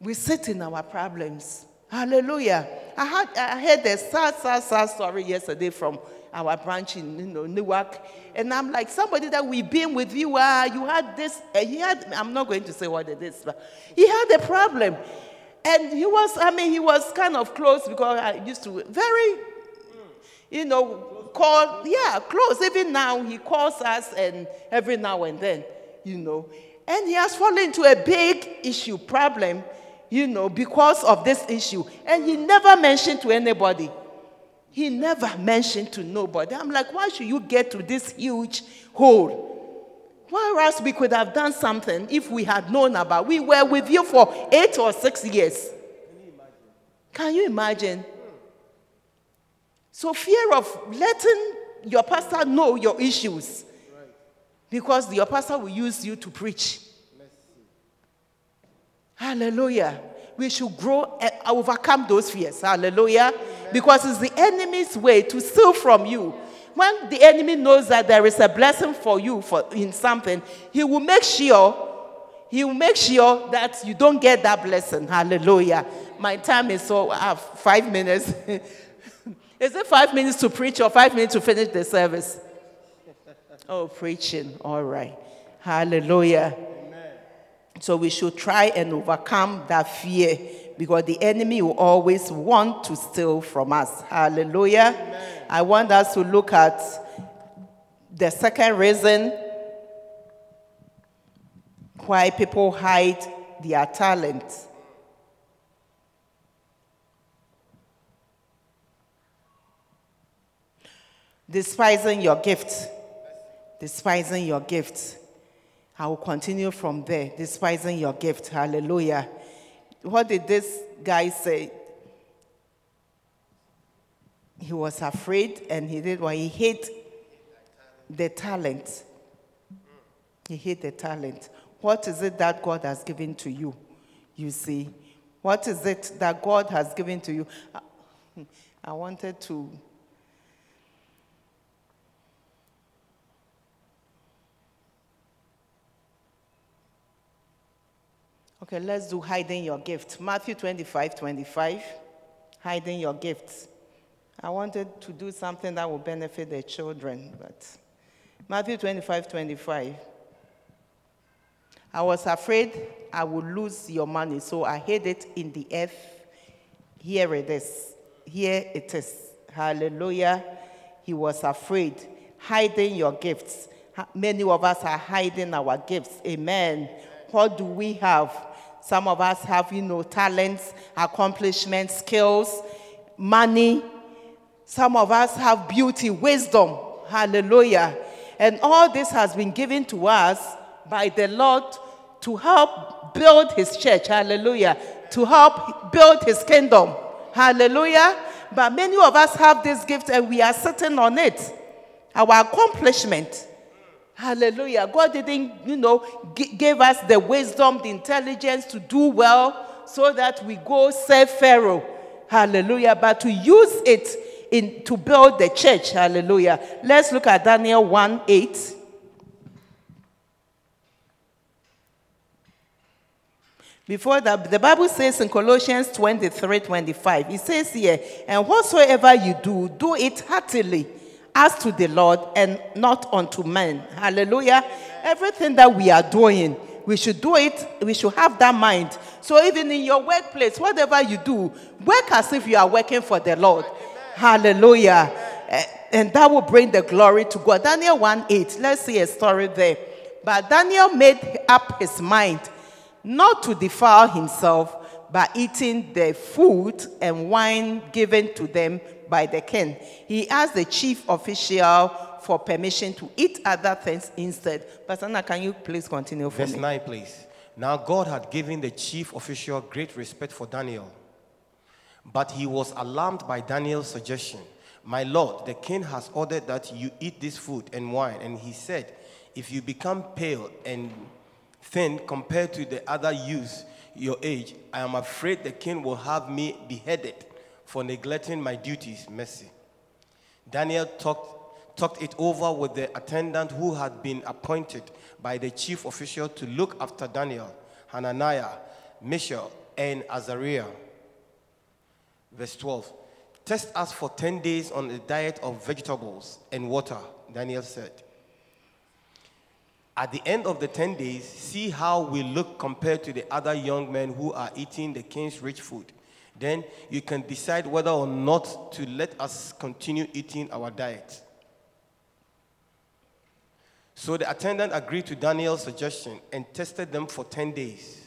We sit in our problems. Hallelujah. I, had, I heard a sad, sad, sad story yesterday from our branch in you know, Newark. And I'm like, somebody that we've been with you, uh, you had this, uh, he had, I'm not going to say what it is, but he had a problem. And he was, I mean, he was kind of close because I used to, very you know, call, yeah, close. Even now, he calls us and every now and then, you know. And he has fallen into a big issue, problem, you know, because of this issue. And he never mentioned to anybody. He never mentioned to nobody. I'm like, why should you get to this huge hole? Whereas we could have done something if we had known about. We were with you for eight or six years. Can you imagine? So, fear of letting your pastor know your issues because your pastor will use you to preach. Hallelujah. We should grow and overcome those fears. Hallelujah. Because it's the enemy's way to steal from you. When the enemy knows that there is a blessing for you for, in something, he will make sure he will make sure that you don't get that blessing. Hallelujah. My time is so I have five minutes. Is it five minutes to preach or five minutes to finish the service? Oh, preaching. All right. Hallelujah. So we should try and overcome that fear because the enemy will always want to steal from us. Hallelujah. Amen. I want us to look at the second reason why people hide their talent. Despising your gift. Despising your gift. I will continue from there, despising your gift. Hallelujah. What did this guy say? He was afraid and he did what? He hid the talent. He hid the talent. What is it that God has given to you? You see, what is it that God has given to you? I wanted to Okay, let's do hiding your gift. Matthew 25 25. Hiding your gifts. I wanted to do something that will benefit the children, but Matthew 25 25. I was afraid I would lose your money, so I hid it in the earth. Here it is. Here it is. Hallelujah. He was afraid. Hiding your gifts. Many of us are hiding our gifts. Amen. What do we have? Some of us have, you know, talents, accomplishments, skills, money. Some of us have beauty, wisdom. Hallelujah. And all this has been given to us by the Lord to help build his church. Hallelujah. To help build his kingdom. Hallelujah. But many of us have this gift and we are sitting on it. Our accomplishment. Hallelujah. God didn't, you know, g- give us the wisdom, the intelligence to do well so that we go serve Pharaoh. Hallelujah. But to use it in, to build the church. Hallelujah. Let's look at Daniel 1 8. Before that, the Bible says in Colossians 23 25, it says here, and whatsoever you do, do it heartily as to the Lord and not unto men. Hallelujah. Everything that we are doing, we should do it, we should have that mind. So even in your workplace, whatever you do, work as if you are working for the Lord. Hallelujah. Eh, and that will bring the glory to God. Daniel 1 8. Let's see a story there. But Daniel made up his mind not to defile himself by eating the food and wine given to them by the king. He asked the chief official for permission to eat other things instead. Pastor Anna, can you please continue for Verse me? 9, please. Now God had given the chief official great respect for Daniel, but he was alarmed by Daniel's suggestion. My lord, the king has ordered that you eat this food and wine, and he said, if you become pale and thin compared to the other youths your age, I am afraid the king will have me beheaded for neglecting my duties. Mercy. Daniel talked, talked it over with the attendant who had been appointed by the chief official to look after Daniel, Hananiah, Mishael, and Azariah. Verse 12. Test us for 10 days on a diet of vegetables and water, Daniel said. At the end of the 10 days, see how we look compared to the other young men who are eating the king's rich food. Then you can decide whether or not to let us continue eating our diet. So the attendant agreed to Daniel's suggestion and tested them for 10 days.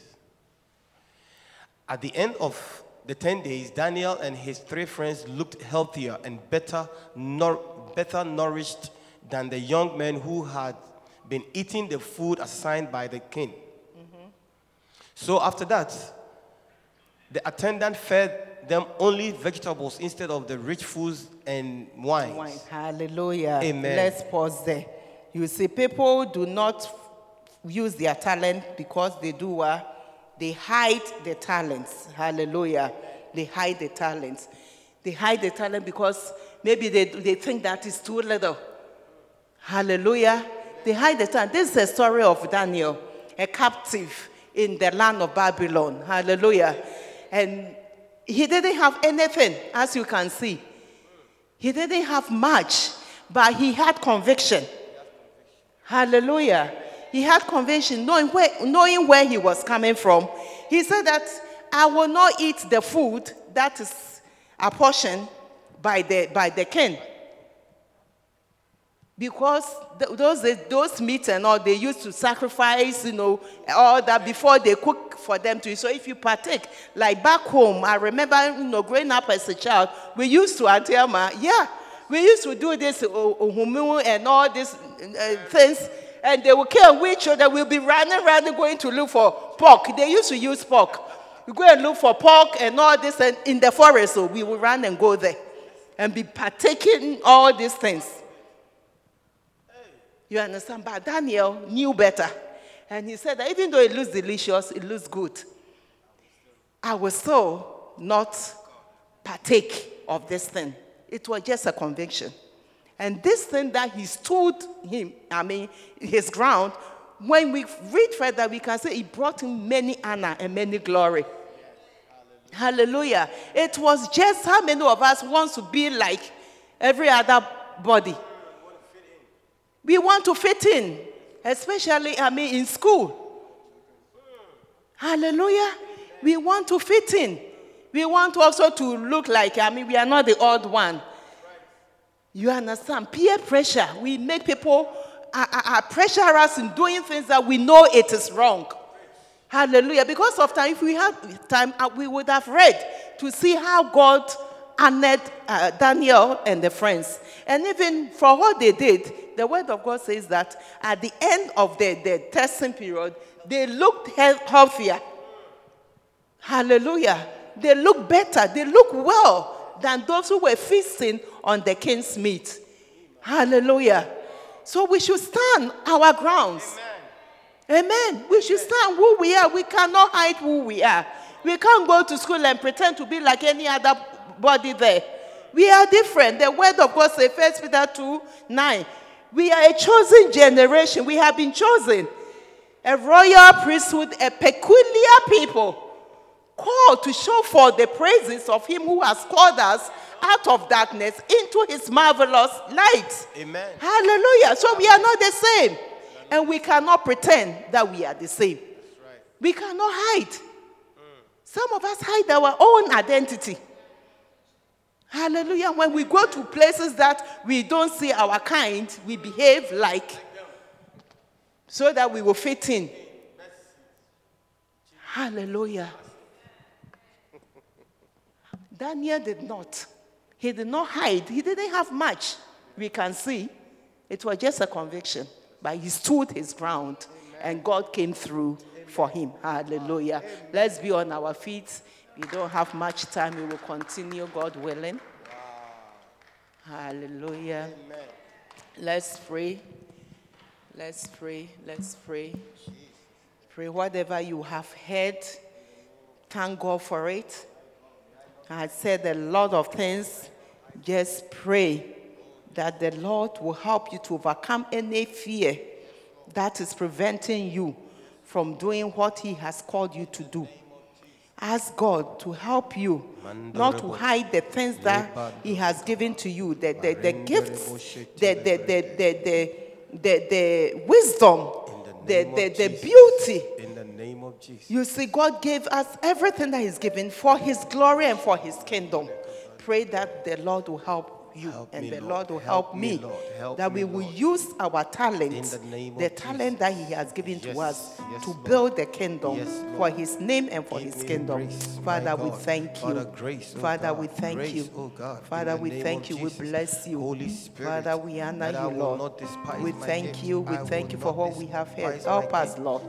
At the end of the 10 days, Daniel and his three friends looked healthier and better, better nourished than the young men who had been eating the food assigned by the king. Mm-hmm. So after that, the attendant fed them only vegetables instead of the rich foods and wines. Wine. Hallelujah. Amen. Let's pause there. You see, people do not use their talent because they do uh, they hide the talents. Hallelujah. They hide the talents. They hide the talent because maybe they, they think that is too little. Hallelujah. They hide the talent. This is a story of Daniel, a captive in the land of Babylon. Hallelujah. And he didn't have anything, as you can see. He didn't have much, but he had conviction. Hallelujah. He had conviction, knowing where, knowing where he was coming from. He said that I will not eat the food that is apportioned by the, by the king. Because th- those, those meat and all, they used to sacrifice, you know, all that before they cook for them to eat. So if you partake, like back home, I remember, you know, growing up as a child, we used to, Auntie Emma, yeah, we used to do this oh, ohumu and all these uh, things, and they will kill we children will be running, running, going to look for pork. They used to use pork. We go and look for pork and all this, and in the forest, so we will run and go there and be partaking all these things. You understand? But Daniel knew better. And he said that even though it looks delicious, it looks good. I will still not partake of this thing. It was just a conviction. And this thing that he stood him, I mean, his ground, when we read further, we can say it brought him many honor and many glory. Hallelujah. It was just how many of us wants to be like every other body. We want to fit in, especially, I mean, in school. Hallelujah. We want to fit in. We want also to look like, I mean, we are not the odd one. You understand? Peer pressure. We make people uh, uh, uh, pressure us in doing things that we know it is wrong. Hallelujah. Because of time, if we have time, uh, we would have read to see how God honored uh, Daniel and the friends. And even for what they did, the word of God says that at the end of the, the testing period, they looked healthier. Hallelujah. They look better. They look well than those who were feasting on the king's meat. Hallelujah. So we should stand our grounds. Amen. Amen. We should stand who we are. We cannot hide who we are. We can't go to school and pretend to be like any other body there. We are different. The word of God says, First Peter 2 9. We are a chosen generation. We have been chosen. A royal priesthood, a peculiar people called to show forth the praises of him who has called us out of darkness into his marvelous light. Amen. Hallelujah. So we are not the same. And we cannot pretend that we are the same. Right. We cannot hide. Some of us hide our own identity. Hallelujah. When we go to places that we don't see our kind, we behave like so that we will fit in. Hallelujah. Daniel did not. He did not hide. He didn't have much. We can see. It was just a conviction. But he stood his ground and God came through for him. Hallelujah. Let's be on our feet. We don't have much time. We will continue, God willing. Hallelujah. Let's pray. Let's pray. Let's pray. Pray whatever you have heard. Thank God for it. I said a lot of things. Just pray that the Lord will help you to overcome any fear that is preventing you from doing what He has called you to do. Ask God to help you, not to hide the things that He has given to you, the, the, the gifts, the, the, the, the, the, the, the wisdom, the, the, the beauty. In the name of Jesus. You see, God gave us everything that He's given for His glory and for His kingdom. Pray that the Lord will help you Help and me, the Lord. Lord will Help help, me. Lord. Help that we will Lord. use our talents, In the name the talent that He has given to us yes, to build the kingdom Yes, for His name and for Give His kingdom. grace, Father, we thank you. Father, grace, oh Father, we thank Grace, you. oh God, Father, we thank you. We bless you. Holy Spirit, Father, we honor you, Lord. We thank you. We thank you for what we have heard. Help us. Lord.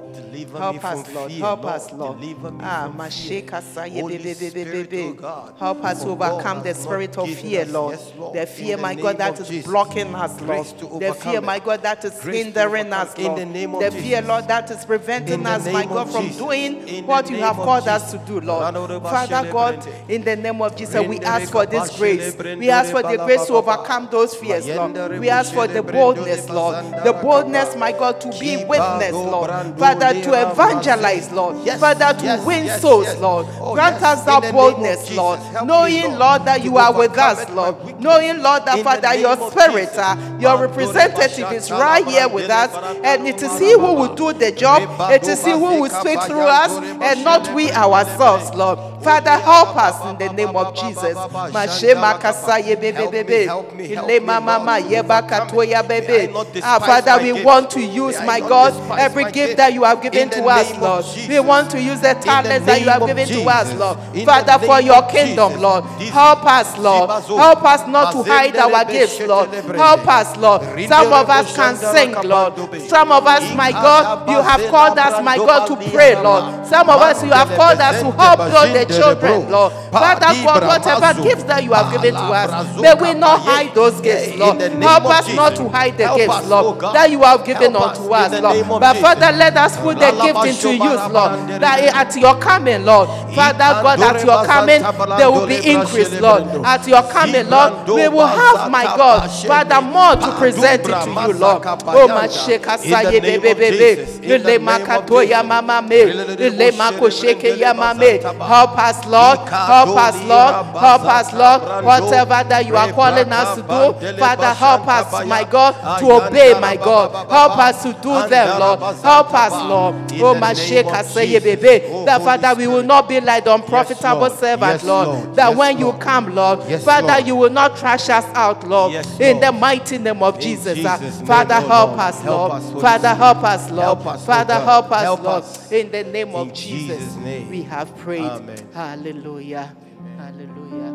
Help us, Lord. Help us, Lord. Deliver me Ah, from Masheka fear. Saye Holy Bebe Bebe Spirit, Bebe. Help us to overcome the spirit of fear, Lord. Lord. The fear, the my God, that is Jesus. blocking us, Lord. The fear, it. my God, that is Grace hindering us, in Lord. the name of The fear, Jesus. Lord, that is preventing us, my God, from Jesus. doing In what you have called us to do, Lord. Father God, in the name of Jesus, we ask for this grace. We ask for the grace to overcome those fears, Lord. We ask for the boldness, Lord. The boldness, my God, to be witness, Lord. Father, to evangelize. Lord. Father, to win souls. Lord. Grant us that boldness, Lord. Knowing, Lord, that you are with us, Lord. Knowing, knowing, Lord, that Father, your spirit, uh, your representative is right here with us, and it is He who will do the job, it is He who will speak through us, and not we ourselves, Lord. Father, help us in the name of Jesus. Mashema kasaye bebe bebe. Ile mama ma yeba katoya bebe. Ah, Father, we want to use, my God, every gift that you have given to us, Lord. We want to use the talents that you have given to us, Lord. Father, for your kingdom, Lord. Help us, Lord. Help us not to hide our gifts, Lord. Help us, Lord. Some of us can sing, Lord. Some of us, my God, you have called us, my God, to pray, Lord. Some of us, you have called us to help build the children, Lord. Father, for whatever gifts that you have given to us, may we not hide those gifts, Lord. Help us not to hide the gifts, Lord, that you have given unto us, Lord. But Father, let us put the gift into use, Lord. That at your coming, Lord, Father God, at your coming, there will be increase, Lord. At your coming, Lord, we will have, my God, Father, more to present it to you, Lord. Oh, my sheka saye bebe bebe. Ile makatoya mama me. Ile makosheke ya mame. Help us, Lord. Help us, Lord. Help us, Lord. Whatever that you are calling us to do, Father, help us, my God, to obey, my God. Help us to do them, Lord. Help us, Lord. Oh, my sheka saye bebe. That, Father, we will not be like the unprofitable servant, Lord. That when you come, Lord, Father, you will not us out, Lord. Yes, In the mighty name of In Jesus. Uh, Jesus' Father, oh help Lord. us, Help Lord. us, Holy Father, help us, Lord. Help us, oh Father, help us, Help Lord. us. In the name of Jesus, Jesus' name. we have prayed. Amen. Hallelujah. Hallelujah.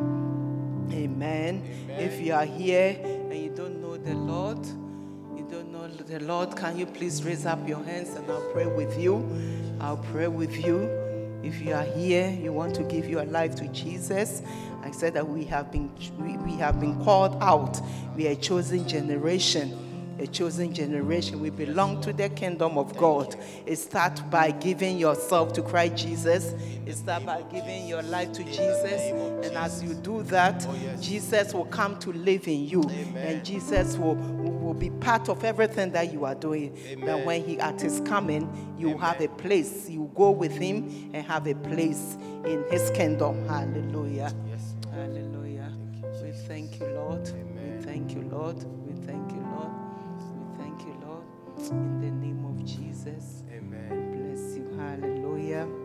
Amen. If you are here and you don't know the Lord, you don't know the Lord, can you please raise up your hands and I'll pray with you? I'll pray with you. If you are here, you want to give your life to Jesus. I said that we have been we, we have been called out. We are a chosen generation a chosen generation. We belong to the kingdom of God. It starts by giving yourself to Christ Jesus. It starts by giving your life to Jesus. And as you do that, Jesus will come to live in you. And Jesus will, will be part of everything that you are doing. That when he at his coming, you have a place. You go with him and have a place in his kingdom. Hallelujah. Hallelujah. We thank you, Lord. We thank you, Lord. In the name of Jesus. Amen. Bless you. Hallelujah. Hallelujah.